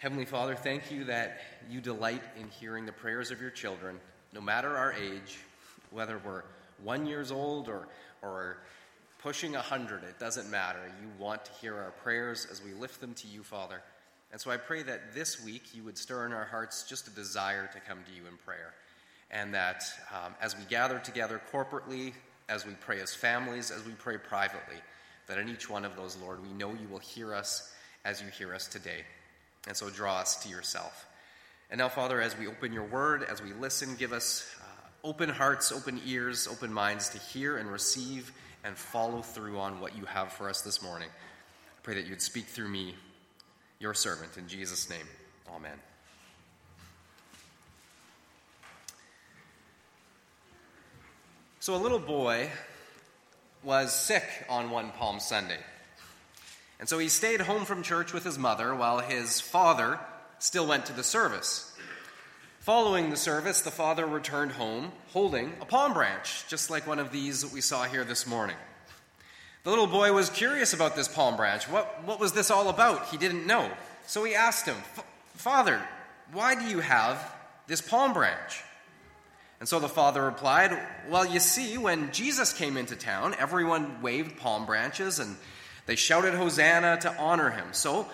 Heavenly Father, thank you that you delight in hearing the prayers of your children, no matter our age, whether we're one years old or, or pushing a hundred, it doesn't matter. You want to hear our prayers as we lift them to you, Father. And so I pray that this week you would stir in our hearts just a desire to come to you in prayer. And that um, as we gather together corporately, as we pray as families, as we pray privately, that in each one of those, Lord, we know you will hear us as you hear us today. And so draw us to yourself. And now, Father, as we open your word, as we listen, give us uh, open hearts, open ears, open minds to hear and receive and follow through on what you have for us this morning. I pray that you'd speak through me, your servant, in Jesus' name. Amen. So, a little boy was sick on one Palm Sunday. And so he stayed home from church with his mother while his father still went to the service. Following the service, the father returned home holding a palm branch, just like one of these that we saw here this morning. The little boy was curious about this palm branch. What, what was this all about? He didn't know. So he asked him, Father, why do you have this palm branch? And so the father replied, Well, you see, when Jesus came into town, everyone waved palm branches and they shouted Hosanna to honor him. So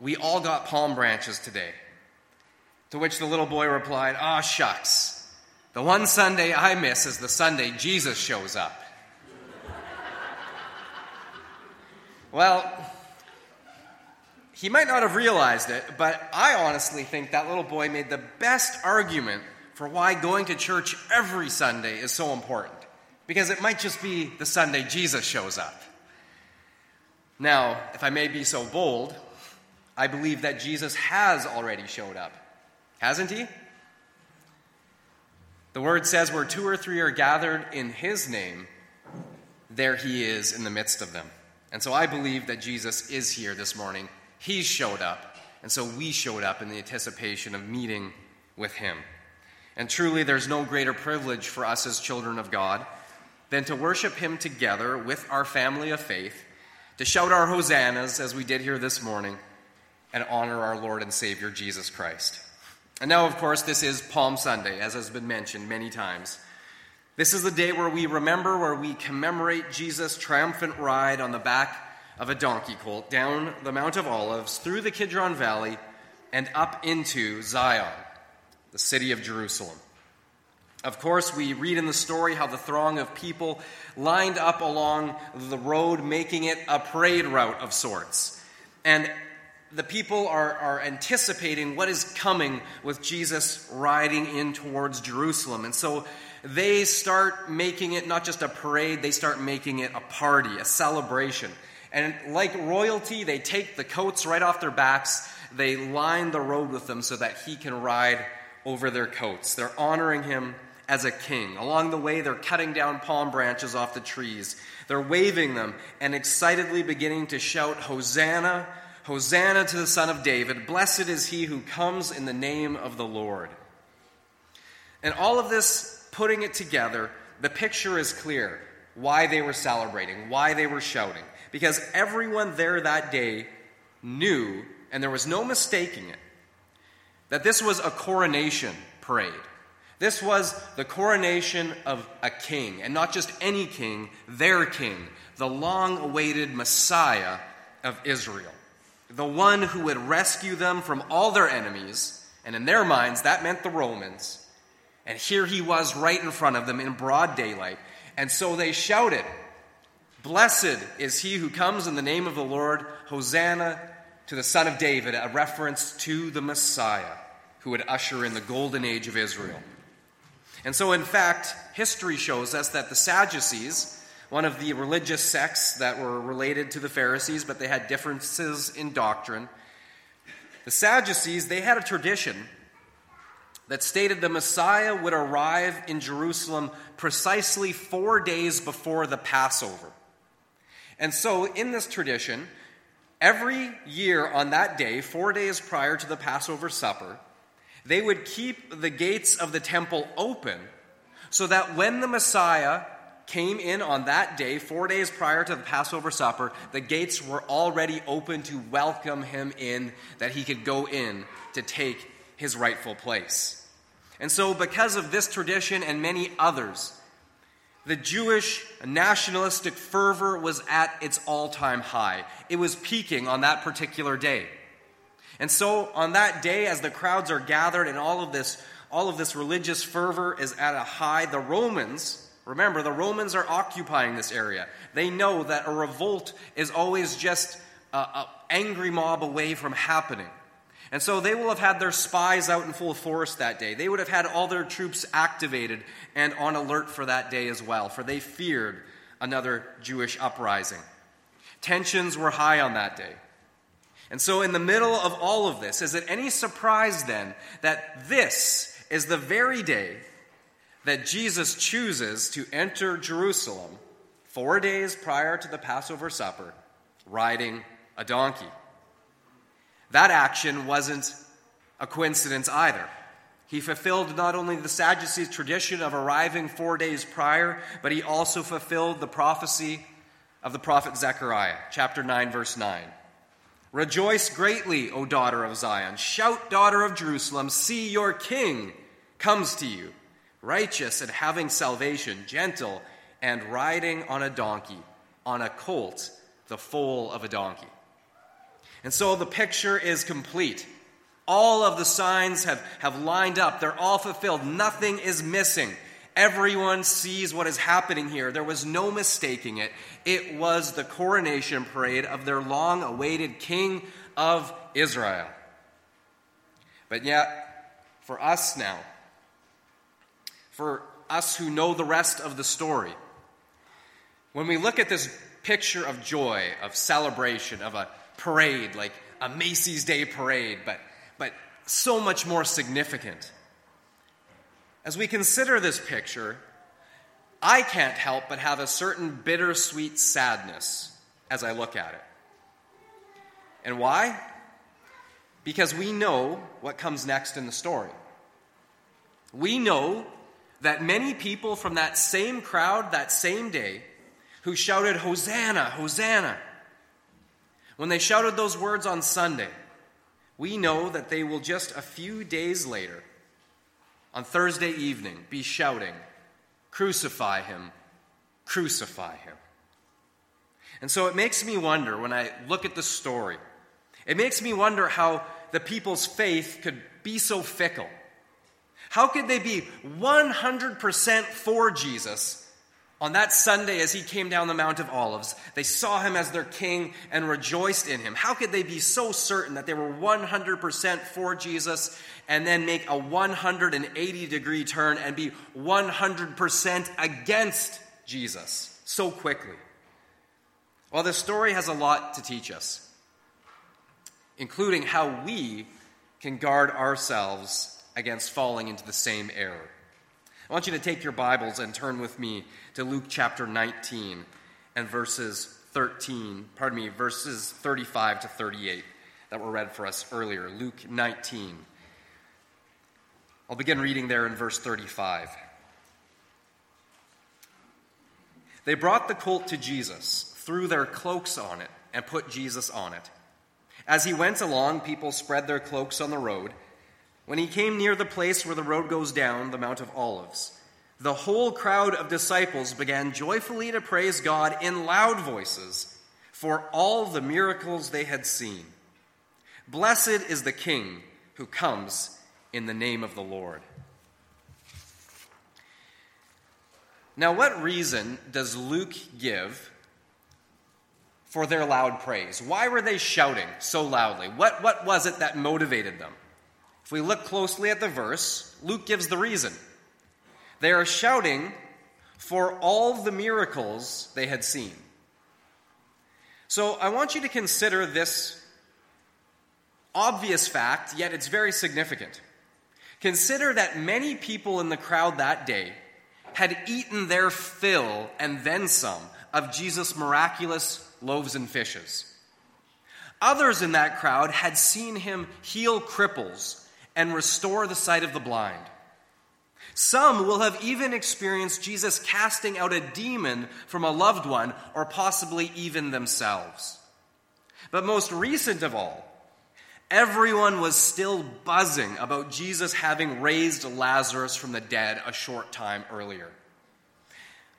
we all got palm branches today. To which the little boy replied, Ah, shucks. The one Sunday I miss is the Sunday Jesus shows up. well, he might not have realized it, but I honestly think that little boy made the best argument for why going to church every Sunday is so important. Because it might just be the Sunday Jesus shows up. Now, if I may be so bold, I believe that Jesus has already showed up. Hasn't he? The word says, where two or three are gathered in his name, there he is in the midst of them. And so I believe that Jesus is here this morning. He showed up. And so we showed up in the anticipation of meeting with him. And truly, there's no greater privilege for us as children of God than to worship him together with our family of faith, to shout our hosannas as we did here this morning, and honor our Lord and Savior Jesus Christ. And now, of course, this is Palm Sunday, as has been mentioned many times. This is the day where we remember, where we commemorate Jesus' triumphant ride on the back of a donkey colt down the Mount of Olives, through the Kidron Valley, and up into Zion, the city of Jerusalem. Of course, we read in the story how the throng of people lined up along the road, making it a parade route of sorts. And the people are, are anticipating what is coming with Jesus riding in towards Jerusalem. And so they start making it not just a parade, they start making it a party, a celebration. And like royalty, they take the coats right off their backs, they line the road with them so that he can ride over their coats. They're honoring him as a king. Along the way, they're cutting down palm branches off the trees. They're waving them and excitedly beginning to shout, Hosanna, Hosanna to the Son of David. Blessed is he who comes in the name of the Lord. And all of this, putting it together, the picture is clear why they were celebrating, why they were shouting. Because everyone there that day knew, and there was no mistaking it, that this was a coronation parade. This was the coronation of a king, and not just any king, their king, the long awaited Messiah of Israel the one who would rescue them from all their enemies, and in their minds, that meant the Romans. And here he was right in front of them in broad daylight. And so they shouted, Blessed is he who comes in the name of the Lord, Hosanna to the Son of David, a reference to the Messiah who would usher in the golden age of Israel. And so, in fact, history shows us that the Sadducees, one of the religious sects that were related to the Pharisees, but they had differences in doctrine. The Sadducees, they had a tradition that stated the Messiah would arrive in Jerusalem precisely four days before the Passover. And so, in this tradition, every year on that day, four days prior to the Passover supper, they would keep the gates of the temple open so that when the Messiah came in on that day, four days prior to the Passover supper, the gates were already open to welcome him in, that he could go in to take his rightful place. And so, because of this tradition and many others, the Jewish nationalistic fervor was at its all time high. It was peaking on that particular day. And so, on that day, as the crowds are gathered and all of this, all of this religious fervor is at a high, the Romans, remember, the Romans are occupying this area. They know that a revolt is always just an angry mob away from happening. And so they will have had their spies out in full force that day. They would have had all their troops activated and on alert for that day as well, for they feared another Jewish uprising. Tensions were high on that day. And so, in the middle of all of this, is it any surprise then that this is the very day that Jesus chooses to enter Jerusalem four days prior to the Passover supper, riding a donkey? That action wasn't a coincidence either. He fulfilled not only the Sadducees' tradition of arriving four days prior, but he also fulfilled the prophecy of the prophet Zechariah, chapter 9, verse 9. Rejoice greatly, O daughter of Zion. Shout, daughter of Jerusalem. See, your king comes to you, righteous and having salvation, gentle and riding on a donkey, on a colt, the foal of a donkey. And so the picture is complete. All of the signs have, have lined up, they're all fulfilled. Nothing is missing. Everyone sees what is happening here. There was no mistaking it. It was the coronation parade of their long awaited King of Israel. But yet, for us now, for us who know the rest of the story, when we look at this picture of joy, of celebration, of a parade, like a Macy's Day parade, but, but so much more significant. As we consider this picture, I can't help but have a certain bittersweet sadness as I look at it. And why? Because we know what comes next in the story. We know that many people from that same crowd that same day who shouted, Hosanna, Hosanna, when they shouted those words on Sunday, we know that they will just a few days later, on Thursday evening, be shouting, Crucify him, crucify him. And so it makes me wonder when I look at the story, it makes me wonder how the people's faith could be so fickle. How could they be 100% for Jesus on that Sunday, as he came down the Mount of Olives, they saw him as their king and rejoiced in him. How could they be so certain that they were 100% for Jesus and then make a 180 degree turn and be 100% against Jesus so quickly? Well, this story has a lot to teach us, including how we can guard ourselves against falling into the same error. I want you to take your Bibles and turn with me to Luke chapter 19 and verses 13, pardon me, verses 35 to 38 that were read for us earlier. Luke 19. I'll begin reading there in verse 35. They brought the colt to Jesus, threw their cloaks on it, and put Jesus on it. As he went along, people spread their cloaks on the road when he came near the place where the road goes down, the Mount of Olives, the whole crowd of disciples began joyfully to praise God in loud voices for all the miracles they had seen. Blessed is the King who comes in the name of the Lord. Now, what reason does Luke give for their loud praise? Why were they shouting so loudly? What, what was it that motivated them? If we look closely at the verse, Luke gives the reason. They are shouting for all the miracles they had seen. So I want you to consider this obvious fact, yet it's very significant. Consider that many people in the crowd that day had eaten their fill and then some of Jesus' miraculous loaves and fishes. Others in that crowd had seen him heal cripples and restore the sight of the blind. Some will have even experienced Jesus casting out a demon from a loved one, or possibly even themselves. But most recent of all, everyone was still buzzing about Jesus having raised Lazarus from the dead a short time earlier.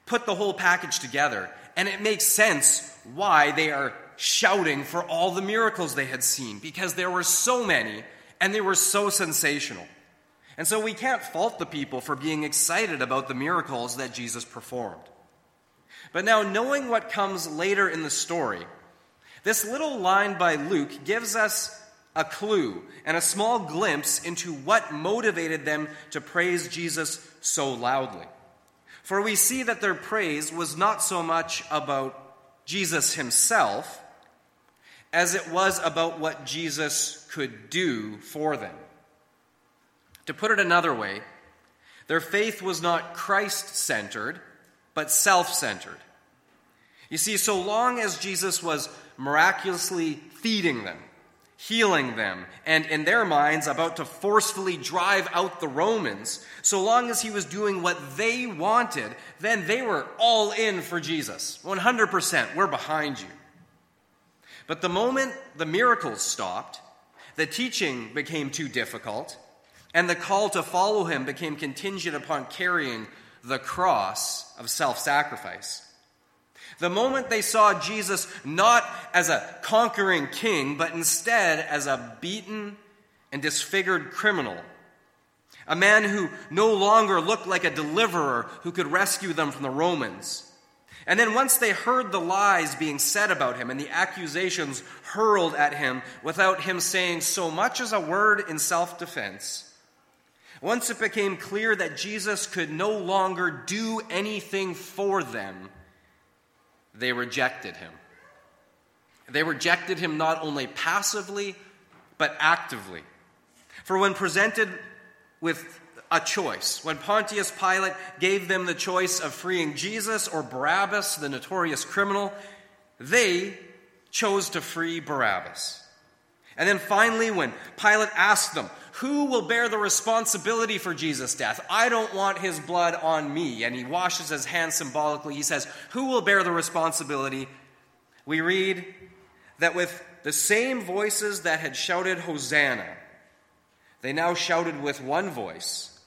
Put the whole package together, and it makes sense why they are shouting for all the miracles they had seen, because there were so many and they were so sensational. And so we can't fault the people for being excited about the miracles that Jesus performed. But now, knowing what comes later in the story, this little line by Luke gives us a clue and a small glimpse into what motivated them to praise Jesus so loudly. For we see that their praise was not so much about Jesus himself as it was about what Jesus could do for them. To put it another way, their faith was not Christ centered, but self centered. You see, so long as Jesus was miraculously feeding them, healing them, and in their minds about to forcefully drive out the Romans, so long as he was doing what they wanted, then they were all in for Jesus. 100%, we're behind you. But the moment the miracles stopped, the teaching became too difficult, and the call to follow him became contingent upon carrying the cross of self sacrifice. The moment they saw Jesus not as a conquering king, but instead as a beaten and disfigured criminal, a man who no longer looked like a deliverer who could rescue them from the Romans. And then once they heard the lies being said about him and the accusations hurled at him without him saying so much as a word in self defense, once it became clear that Jesus could no longer do anything for them, they rejected him. They rejected him not only passively, but actively. For when presented with a choice, when Pontius Pilate gave them the choice of freeing Jesus or Barabbas, the notorious criminal, they chose to free Barabbas. And then finally, when Pilate asked them, who will bear the responsibility for Jesus' death? I don't want his blood on me. And he washes his hands symbolically. He says, Who will bear the responsibility? We read that with the same voices that had shouted, Hosanna, they now shouted with one voice,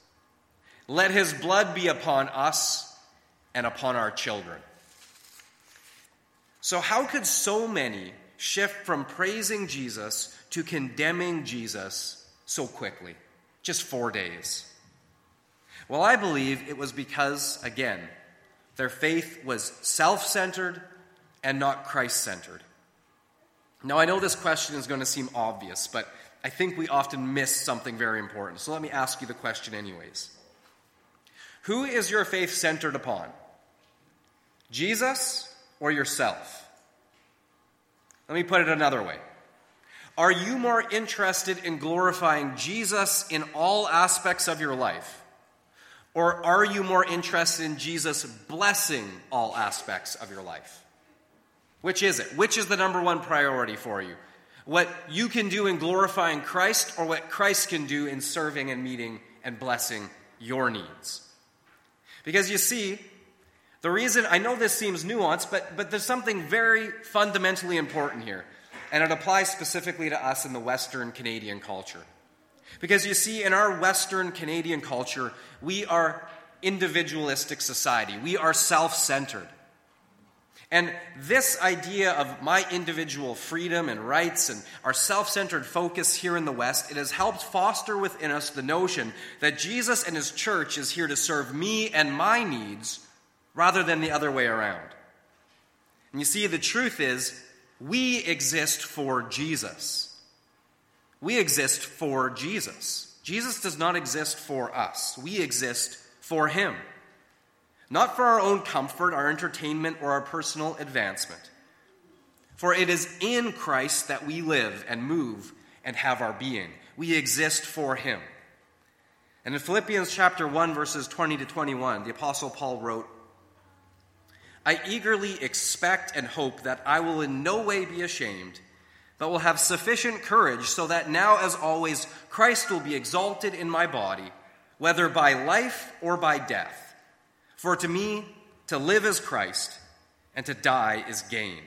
Let his blood be upon us and upon our children. So, how could so many shift from praising Jesus to condemning Jesus so quickly? Just four days. Well, I believe it was because, again, their faith was self centered and not Christ centered. Now, I know this question is going to seem obvious, but I think we often miss something very important. So let me ask you the question, anyways. Who is your faith centered upon? Jesus or yourself? Let me put it another way. Are you more interested in glorifying Jesus in all aspects of your life? Or are you more interested in Jesus blessing all aspects of your life? Which is it? Which is the number one priority for you? What you can do in glorifying Christ, or what Christ can do in serving and meeting and blessing your needs? Because you see, the reason, I know this seems nuanced, but, but there's something very fundamentally important here. And it applies specifically to us in the Western Canadian culture. Because you see, in our Western Canadian culture, we are individualistic society. We are self centered. And this idea of my individual freedom and rights and our self centered focus here in the West, it has helped foster within us the notion that Jesus and his church is here to serve me and my needs rather than the other way around. And you see, the truth is, we exist for Jesus. We exist for Jesus. Jesus does not exist for us. We exist for him. Not for our own comfort, our entertainment, or our personal advancement. For it is in Christ that we live and move and have our being. We exist for him. And in Philippians chapter 1 verses 20 to 21, the apostle Paul wrote, I eagerly expect and hope that I will in no way be ashamed, but will have sufficient courage so that now, as always, Christ will be exalted in my body, whether by life or by death. For to me, to live is Christ, and to die is gain.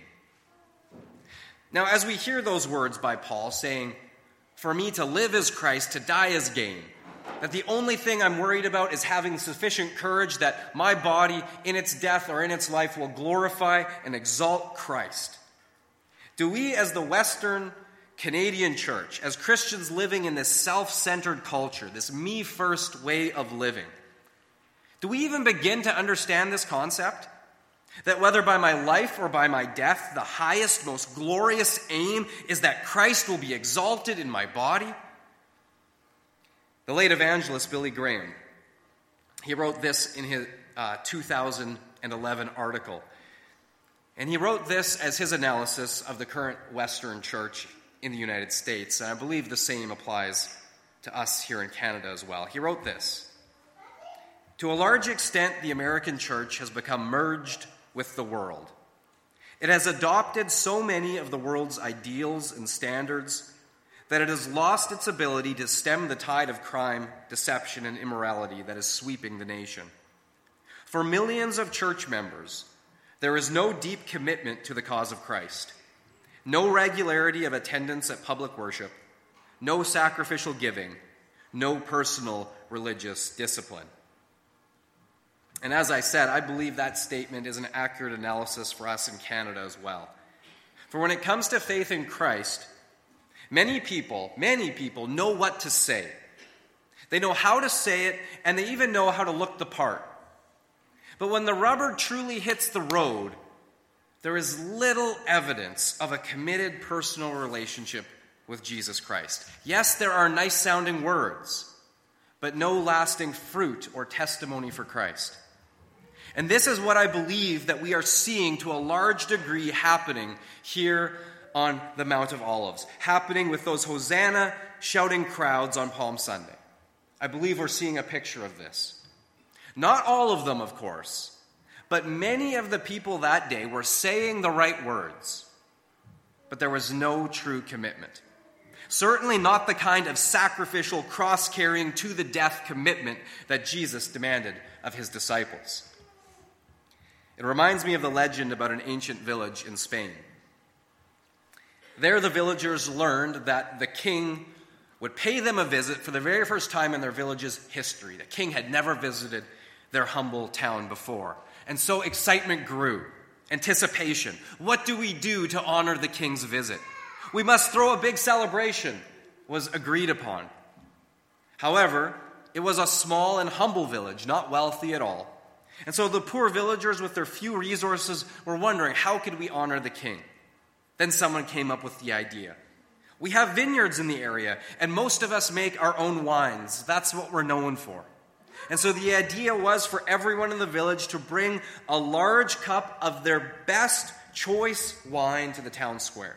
Now, as we hear those words by Paul saying, For me to live is Christ, to die is gain, that the only thing I'm worried about is having sufficient courage that my body, in its death or in its life, will glorify and exalt Christ. Do we, as the Western Canadian church, as Christians living in this self centered culture, this me first way of living, do we even begin to understand this concept? That whether by my life or by my death, the highest, most glorious aim is that Christ will be exalted in my body? The late evangelist Billy Graham, he wrote this in his uh, 2011 article. And he wrote this as his analysis of the current Western church in the United States. And I believe the same applies to us here in Canada as well. He wrote this To a large extent, the American church has become merged with the world. It has adopted so many of the world's ideals and standards that it has lost its ability to stem the tide of crime, deception, and immorality that is sweeping the nation. For millions of church members, there is no deep commitment to the cause of Christ, no regularity of attendance at public worship, no sacrificial giving, no personal religious discipline. And as I said, I believe that statement is an accurate analysis for us in Canada as well. For when it comes to faith in Christ, many people, many people know what to say. They know how to say it, and they even know how to look the part. But when the rubber truly hits the road, there is little evidence of a committed personal relationship with Jesus Christ. Yes, there are nice sounding words, but no lasting fruit or testimony for Christ. And this is what I believe that we are seeing to a large degree happening here on the Mount of Olives, happening with those Hosanna shouting crowds on Palm Sunday. I believe we're seeing a picture of this. Not all of them, of course, but many of the people that day were saying the right words, but there was no true commitment. Certainly not the kind of sacrificial, cross carrying, to the death commitment that Jesus demanded of his disciples. It reminds me of the legend about an ancient village in Spain. There, the villagers learned that the king would pay them a visit for the very first time in their village's history. The king had never visited their humble town before. And so excitement grew, anticipation. What do we do to honor the king's visit? We must throw a big celebration, was agreed upon. However, it was a small and humble village, not wealthy at all. And so the poor villagers, with their few resources, were wondering how could we honor the king? Then someone came up with the idea. We have vineyards in the area, and most of us make our own wines. That's what we're known for. And so the idea was for everyone in the village to bring a large cup of their best choice wine to the town square.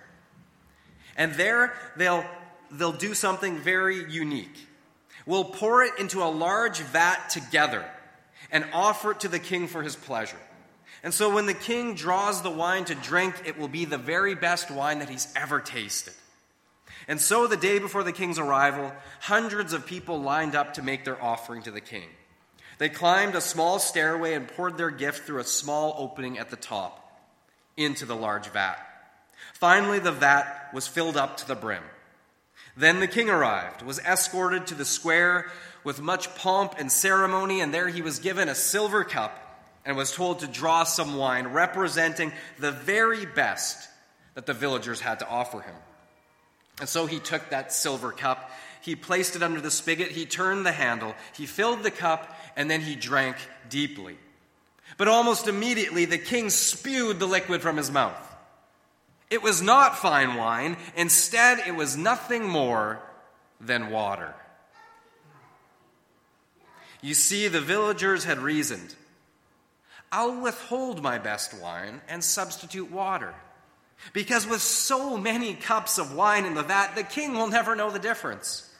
And there they'll, they'll do something very unique. We'll pour it into a large vat together and offer it to the king for his pleasure. And so when the king draws the wine to drink, it will be the very best wine that he's ever tasted. And so the day before the king's arrival, hundreds of people lined up to make their offering to the king. They climbed a small stairway and poured their gift through a small opening at the top into the large vat. Finally, the vat was filled up to the brim. Then the king arrived, was escorted to the square with much pomp and ceremony, and there he was given a silver cup and was told to draw some wine representing the very best that the villagers had to offer him. And so he took that silver cup, he placed it under the spigot, he turned the handle, he filled the cup, and then he drank deeply. But almost immediately, the king spewed the liquid from his mouth. It was not fine wine, instead, it was nothing more than water. You see, the villagers had reasoned I'll withhold my best wine and substitute water. Because with so many cups of wine in the vat, the king will never know the difference.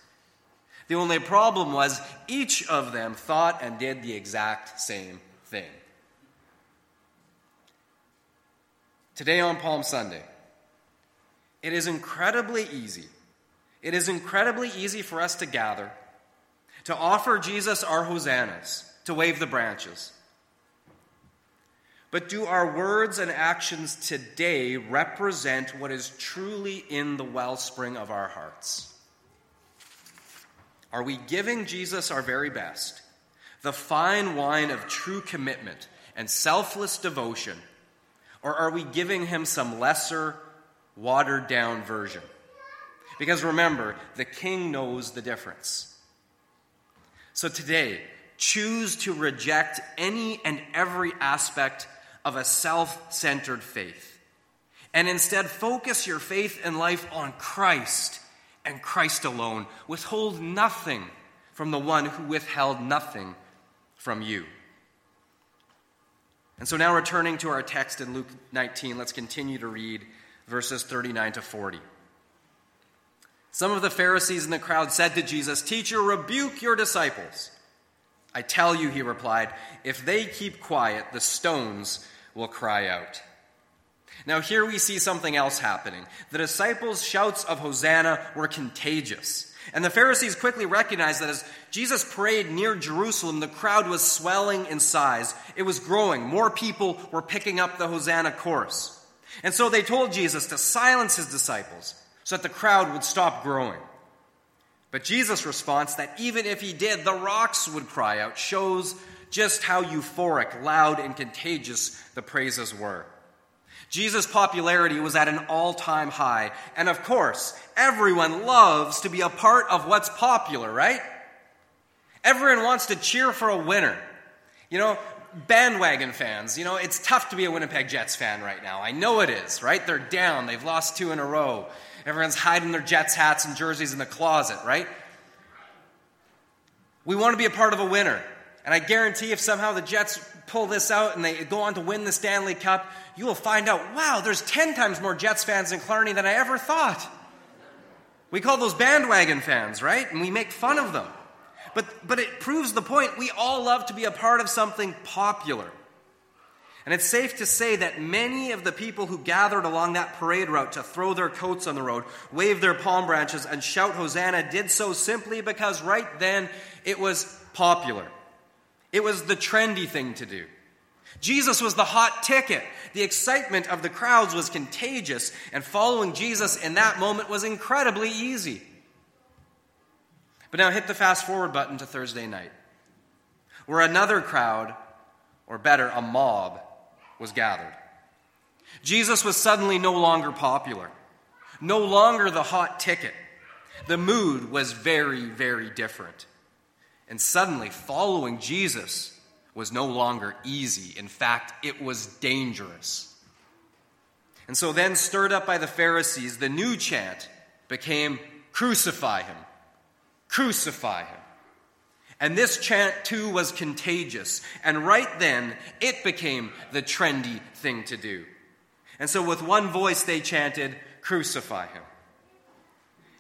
The only problem was each of them thought and did the exact same thing. Today on Palm Sunday, it is incredibly easy. It is incredibly easy for us to gather to offer Jesus our hosannas, to wave the branches. But do our words and actions today represent what is truly in the wellspring of our hearts? Are we giving Jesus our very best, the fine wine of true commitment and selfless devotion, or are we giving him some lesser, watered down version? Because remember, the king knows the difference. So today, choose to reject any and every aspect of a self centered faith. And instead, focus your faith and life on Christ and Christ alone. Withhold nothing from the one who withheld nothing from you. And so, now returning to our text in Luke 19, let's continue to read verses 39 to 40. Some of the Pharisees in the crowd said to Jesus, Teacher, rebuke your disciples. I tell you, he replied, if they keep quiet, the stones will cry out. Now, here we see something else happening. The disciples' shouts of Hosanna were contagious. And the Pharisees quickly recognized that as Jesus prayed near Jerusalem, the crowd was swelling in size. It was growing. More people were picking up the Hosanna chorus. And so they told Jesus to silence his disciples so that the crowd would stop growing. But Jesus' response, that even if he did, the rocks would cry out, shows just how euphoric, loud, and contagious the praises were. Jesus' popularity was at an all time high. And of course, everyone loves to be a part of what's popular, right? Everyone wants to cheer for a winner. You know, bandwagon fans, you know, it's tough to be a Winnipeg Jets fan right now. I know it is, right? They're down, they've lost two in a row. Everyone's hiding their Jets hats and jerseys in the closet, right? We want to be a part of a winner. And I guarantee if somehow the Jets pull this out and they go on to win the Stanley Cup, you will find out wow, there's 10 times more Jets fans in Killarney than I ever thought. We call those bandwagon fans, right? And we make fun of them. But, but it proves the point. We all love to be a part of something popular. And it's safe to say that many of the people who gathered along that parade route to throw their coats on the road, wave their palm branches, and shout Hosanna did so simply because right then it was popular. It was the trendy thing to do. Jesus was the hot ticket. The excitement of the crowds was contagious, and following Jesus in that moment was incredibly easy. But now hit the fast forward button to Thursday night, where another crowd, or better, a mob, was gathered. Jesus was suddenly no longer popular, no longer the hot ticket. The mood was very, very different. And suddenly, following Jesus was no longer easy. In fact, it was dangerous. And so, then, stirred up by the Pharisees, the new chant became Crucify him! Crucify him! And this chant too was contagious. And right then, it became the trendy thing to do. And so, with one voice, they chanted, Crucify him.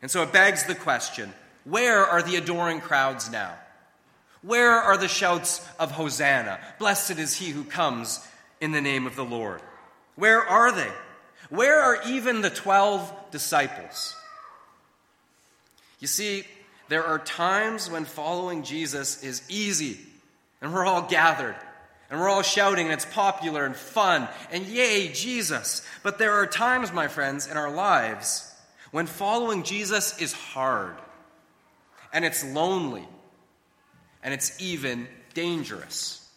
And so it begs the question where are the adoring crowds now? Where are the shouts of Hosanna? Blessed is he who comes in the name of the Lord. Where are they? Where are even the 12 disciples? You see, there are times when following Jesus is easy and we're all gathered and we're all shouting and it's popular and fun and yay, Jesus. But there are times, my friends, in our lives when following Jesus is hard and it's lonely and it's even dangerous.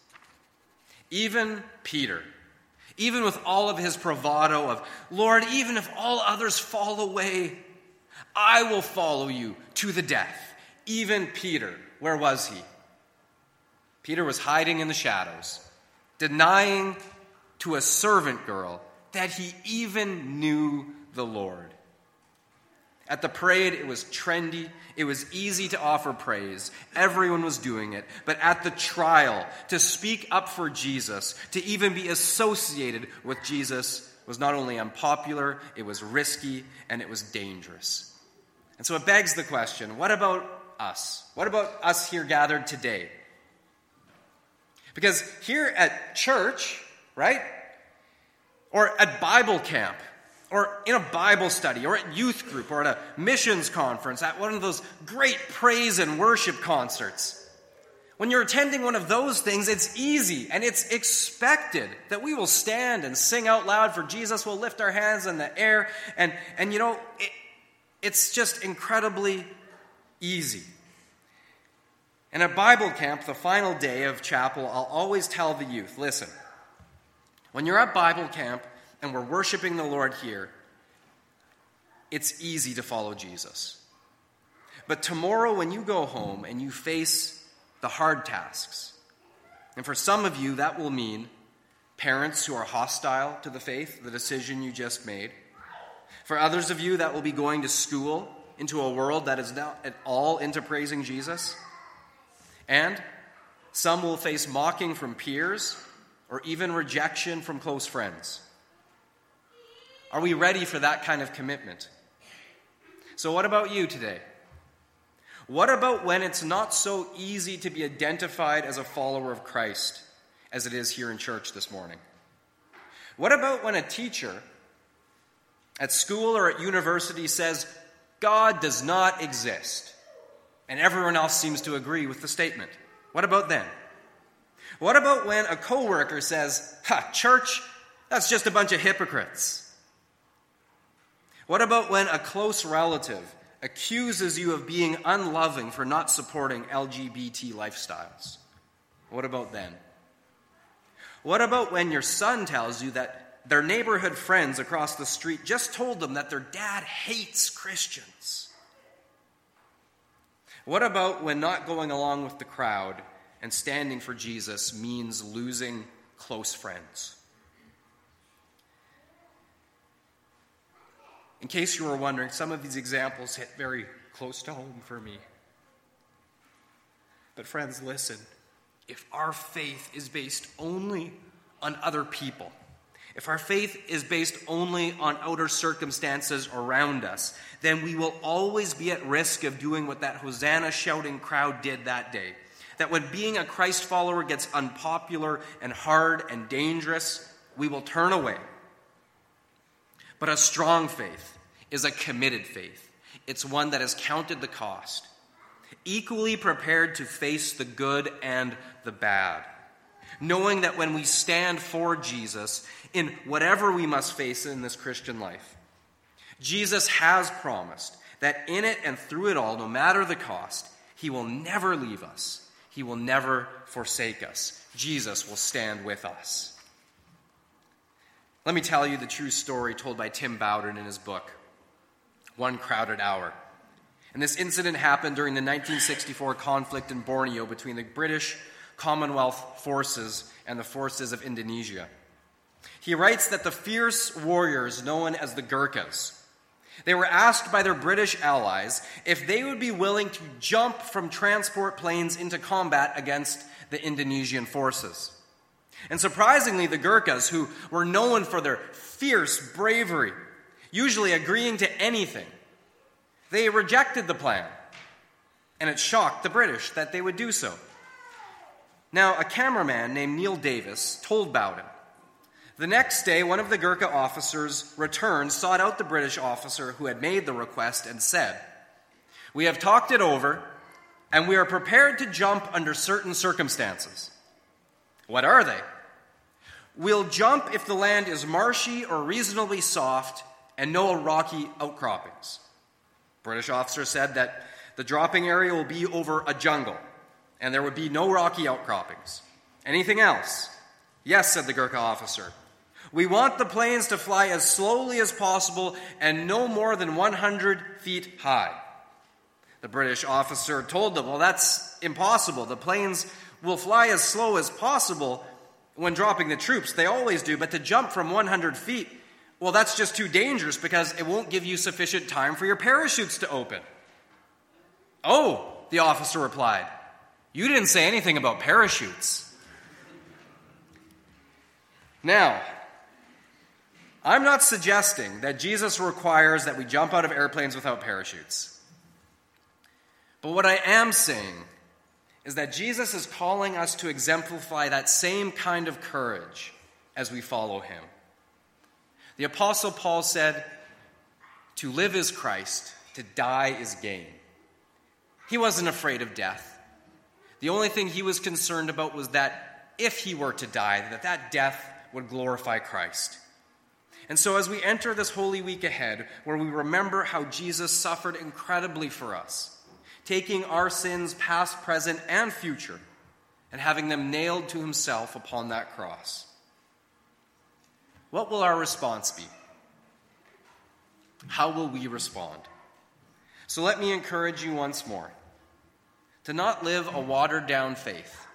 Even Peter, even with all of his bravado of, Lord, even if all others fall away, I will follow you to the death. Even Peter, where was he? Peter was hiding in the shadows, denying to a servant girl that he even knew the Lord. At the parade, it was trendy. It was easy to offer praise. Everyone was doing it. But at the trial, to speak up for Jesus, to even be associated with Jesus, was not only unpopular, it was risky, and it was dangerous. And so it begs the question what about us? What about us here gathered today? Because here at church, right? Or at Bible camp, or in a Bible study, or at youth group, or at a missions conference, at one of those great praise and worship concerts. When you're attending one of those things, it's easy and it's expected that we will stand and sing out loud for Jesus. We'll lift our hands in the air. And, and you know, it, it's just incredibly easy. And at Bible camp, the final day of chapel, I'll always tell the youth listen, when you're at Bible camp and we're worshiping the Lord here, it's easy to follow Jesus. But tomorrow, when you go home and you face the hard tasks. And for some of you, that will mean parents who are hostile to the faith, the decision you just made. For others of you, that will be going to school into a world that is not at all into praising Jesus. And some will face mocking from peers or even rejection from close friends. Are we ready for that kind of commitment? So, what about you today? What about when it's not so easy to be identified as a follower of Christ as it is here in church this morning? What about when a teacher at school or at university says, God does not exist, and everyone else seems to agree with the statement? What about then? What about when a coworker says, Ha, church, that's just a bunch of hypocrites? What about when a close relative accuses you of being unloving for not supporting LGBT lifestyles. What about then? What about when your son tells you that their neighborhood friends across the street just told them that their dad hates Christians? What about when not going along with the crowd and standing for Jesus means losing close friends? In case you were wondering, some of these examples hit very close to home for me. But, friends, listen. If our faith is based only on other people, if our faith is based only on outer circumstances around us, then we will always be at risk of doing what that Hosanna shouting crowd did that day. That when being a Christ follower gets unpopular and hard and dangerous, we will turn away. But a strong faith, is a committed faith. It's one that has counted the cost, equally prepared to face the good and the bad, knowing that when we stand for Jesus in whatever we must face in this Christian life, Jesus has promised that in it and through it all, no matter the cost, he will never leave us. He will never forsake us. Jesus will stand with us. Let me tell you the true story told by Tim Bowden in his book one crowded hour. And this incident happened during the 1964 conflict in Borneo between the British Commonwealth forces and the forces of Indonesia. He writes that the fierce warriors known as the Gurkhas they were asked by their British allies if they would be willing to jump from transport planes into combat against the Indonesian forces. And surprisingly, the Gurkhas, who were known for their fierce bravery, usually agreeing to anything. They rejected the plan, and it shocked the British that they would do so. Now, a cameraman named Neil Davis told Bowden. The next day, one of the Gurkha officers returned, sought out the British officer who had made the request, and said, We have talked it over, and we are prepared to jump under certain circumstances. What are they? We'll jump if the land is marshy or reasonably soft and no rocky outcroppings. British officer said that the dropping area will be over a jungle, and there would be no rocky outcroppings. Anything else? Yes, said the Gurkha officer. We want the planes to fly as slowly as possible and no more than 100 feet high. The British officer told them, Well, that's impossible. The planes will fly as slow as possible when dropping the troops. They always do, but to jump from 100 feet well, that's just too dangerous because it won't give you sufficient time for your parachutes to open. Oh, the officer replied, You didn't say anything about parachutes. Now, I'm not suggesting that Jesus requires that we jump out of airplanes without parachutes. But what I am saying is that Jesus is calling us to exemplify that same kind of courage as we follow him. The Apostle Paul said, To live is Christ, to die is gain. He wasn't afraid of death. The only thing he was concerned about was that if he were to die, that that death would glorify Christ. And so, as we enter this Holy Week ahead, where we remember how Jesus suffered incredibly for us, taking our sins, past, present, and future, and having them nailed to himself upon that cross, what will our response be? How will we respond? So, let me encourage you once more to not live a watered down faith,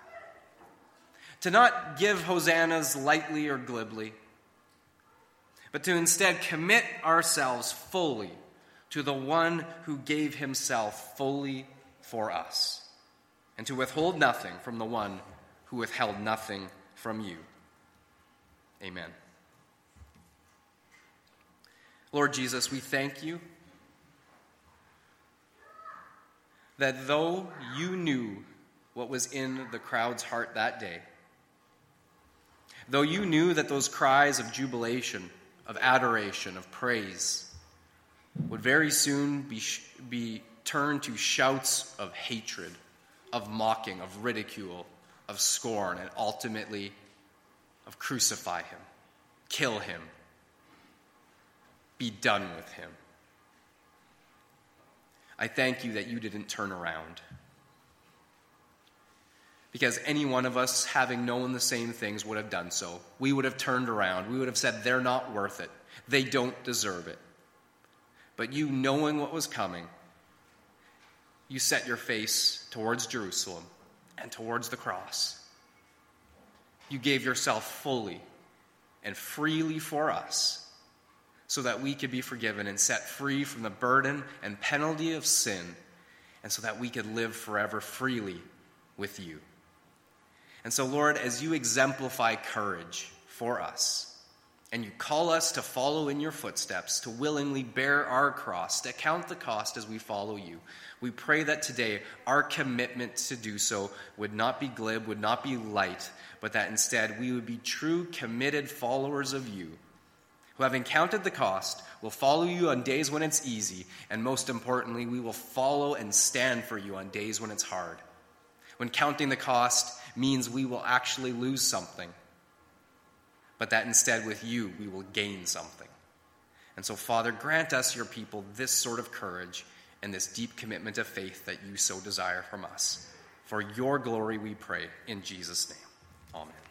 to not give hosannas lightly or glibly, but to instead commit ourselves fully to the one who gave himself fully for us, and to withhold nothing from the one who withheld nothing from you. Amen. Lord Jesus, we thank you that though you knew what was in the crowd's heart that day, though you knew that those cries of jubilation, of adoration, of praise would very soon be, be turned to shouts of hatred, of mocking, of ridicule, of scorn, and ultimately of crucify him, kill him, be done with him. I thank you that you didn't turn around. Because any one of us, having known the same things, would have done so. We would have turned around. We would have said, They're not worth it. They don't deserve it. But you, knowing what was coming, you set your face towards Jerusalem and towards the cross. You gave yourself fully and freely for us so that we could be forgiven and set free from the burden and penalty of sin, and so that we could live forever freely with you. And so, Lord, as you exemplify courage for us, and you call us to follow in your footsteps, to willingly bear our cross, to count the cost as we follow you. We pray that today our commitment to do so would not be glib, would not be light, but that instead we would be true, committed followers of you who, having counted the cost, will follow you on days when it's easy, and most importantly, we will follow and stand for you on days when it's hard. When counting the cost means we will actually lose something, but that instead with you we will gain something. And so, Father, grant us, your people, this sort of courage and this deep commitment of faith that you so desire from us. For your glory we pray, in Jesus' name. Amen.